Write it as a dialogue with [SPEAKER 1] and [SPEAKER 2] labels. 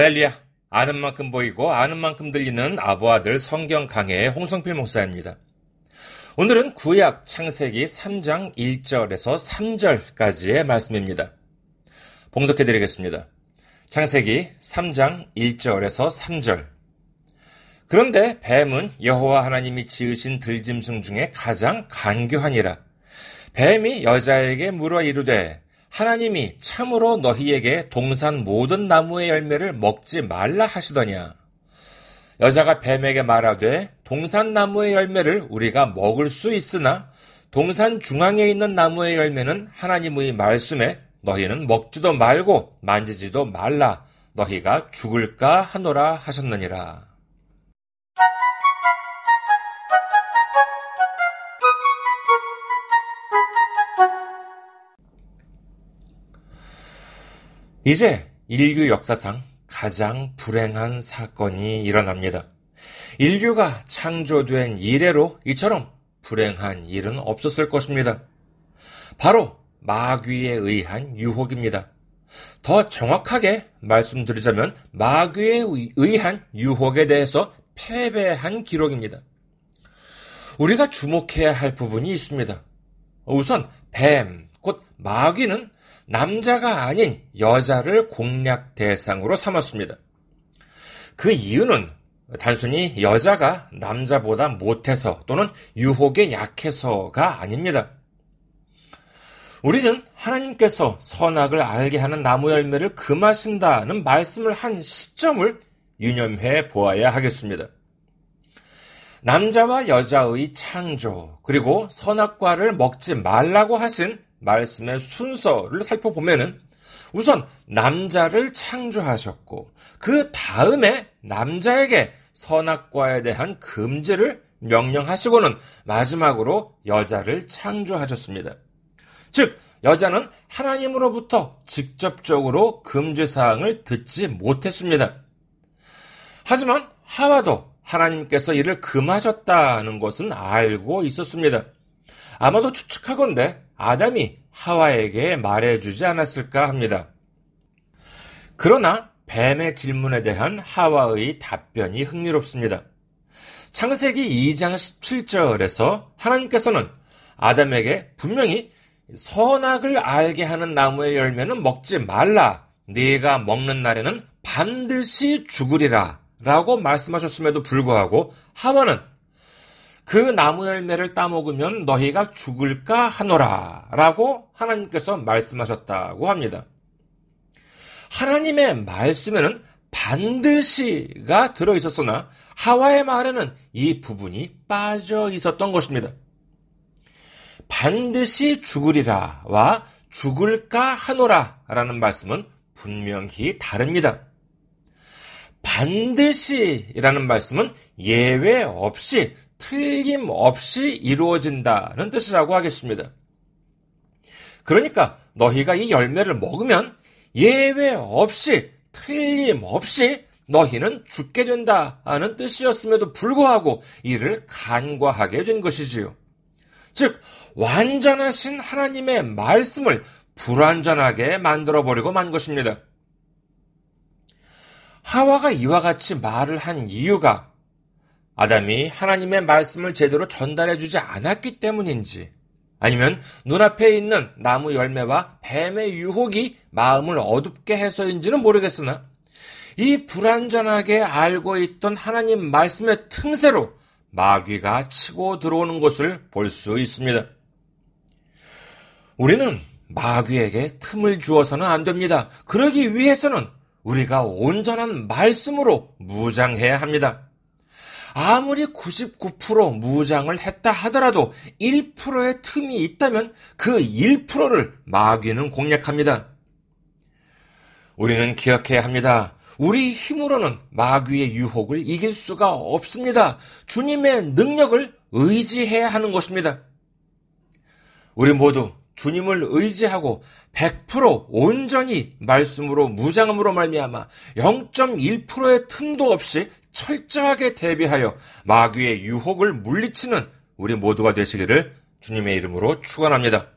[SPEAKER 1] 할렐루야. 아는 만큼 보이고 아는 만큼 들리는 아부아들 성경 강해의 홍성필 목사입니다. 오늘은 구약 창세기 3장 1절에서 3절까지의 말씀입니다. 봉독해 드리겠습니다. 창세기 3장 1절에서 3절. 그런데 뱀은 여호와 하나님이 지으신 들짐승 중에 가장 간교하니라. 뱀이 여자에게 물어 이르되 하나님이 참으로 너희에게 동산 모든 나무의 열매를 먹지 말라 하시더냐. 여자가 뱀에게 말하되 동산 나무의 열매를 우리가 먹을 수 있으나 동산 중앙에 있는 나무의 열매는 하나님의 말씀에 너희는 먹지도 말고 만지지도 말라 너희가 죽을까 하노라 하셨느니라. 이제 인류 역사상 가장 불행한 사건이 일어납니다. 인류가 창조된 이래로 이처럼 불행한 일은 없었을 것입니다. 바로 마귀에 의한 유혹입니다. 더 정확하게 말씀드리자면 마귀에 의한 유혹에 대해서 패배한 기록입니다. 우리가 주목해야 할 부분이 있습니다. 우선 뱀, 곧 마귀는 남자가 아닌 여자를 공략 대상으로 삼았습니다. 그 이유는 단순히 여자가 남자보다 못해서 또는 유혹에 약해서가 아닙니다. 우리는 하나님께서 선악을 알게 하는 나무 열매를 금하신다는 말씀을 한 시점을 유념해 보아야 하겠습니다. 남자와 여자의 창조, 그리고 선악과를 먹지 말라고 하신 말씀의 순서를 살펴보면은 우선 남자를 창조하셨고 그 다음에 남자에게 선악과에 대한 금지를 명령하시고는 마지막으로 여자를 창조하셨습니다. 즉 여자는 하나님으로부터 직접적으로 금지 사항을 듣지 못했습니다. 하지만 하와도 하나님께서 이를 금하셨다는 것은 알고 있었습니다. 아마도 추측하건대 아담이 하와에게 말해주지 않았을까 합니다. 그러나 뱀의 질문에 대한 하와의 답변이 흥미롭습니다. 창세기 2장 17절에서 하나님께서는 아담에게 분명히 선악을 알게 하는 나무의 열매는 먹지 말라. 네가 먹는 날에는 반드시 죽으리라. 라고 말씀하셨음에도 불구하고 하와는 그 나무 열매를 따먹으면 너희가 죽을까 하노라. 라고 하나님께서 말씀하셨다고 합니다. 하나님의 말씀에는 반드시가 들어 있었으나 하와의 말에는 이 부분이 빠져 있었던 것입니다. 반드시 죽으리라와 죽을까 하노라 라는 말씀은 분명히 다릅니다. 반드시라는 말씀은 예외 없이 틀림없이 이루어진다는 뜻이라고 하겠습니다. 그러니까 너희가 이 열매를 먹으면 예외 없이 틀림없이 너희는 죽게 된다는 뜻이었음에도 불구하고 이를 간과하게 된 것이지요. 즉 완전하신 하나님의 말씀을 불완전하게 만들어 버리고 만 것입니다. 하와가 이와 같이 말을 한 이유가 아담이 하나님의 말씀을 제대로 전달해 주지 않았기 때문인지 아니면 눈앞에 있는 나무 열매와 뱀의 유혹이 마음을 어둡게 해서인지는 모르겠으나 이 불완전하게 알고 있던 하나님 말씀의 틈새로 마귀가 치고 들어오는 것을 볼 수 있습니다. 우리는 마귀에게 틈을 주어서는 안 됩니다. 그러기 위해서는 우리가 온전한 말씀으로 무장해야 합니다. 아무리 99% 무장을 했다 하더라도 1%의 틈이 있다면 그 1%를 마귀는 공략합니다. 우리는 기억해야 합니다. 우리 힘으로는 마귀의 유혹을 이길 수가 없습니다. 주님의 능력을 의지해야 하는 것입니다. 우리 모두 주님을 의지하고 100% 온전히 말씀으로 무장함으로 말미암아 0.1%의 틈도 없이 철저하게 대비하여 마귀의 유혹을 물리치는 우리 모두가 되시기를 주님의 이름으로 축원합니다.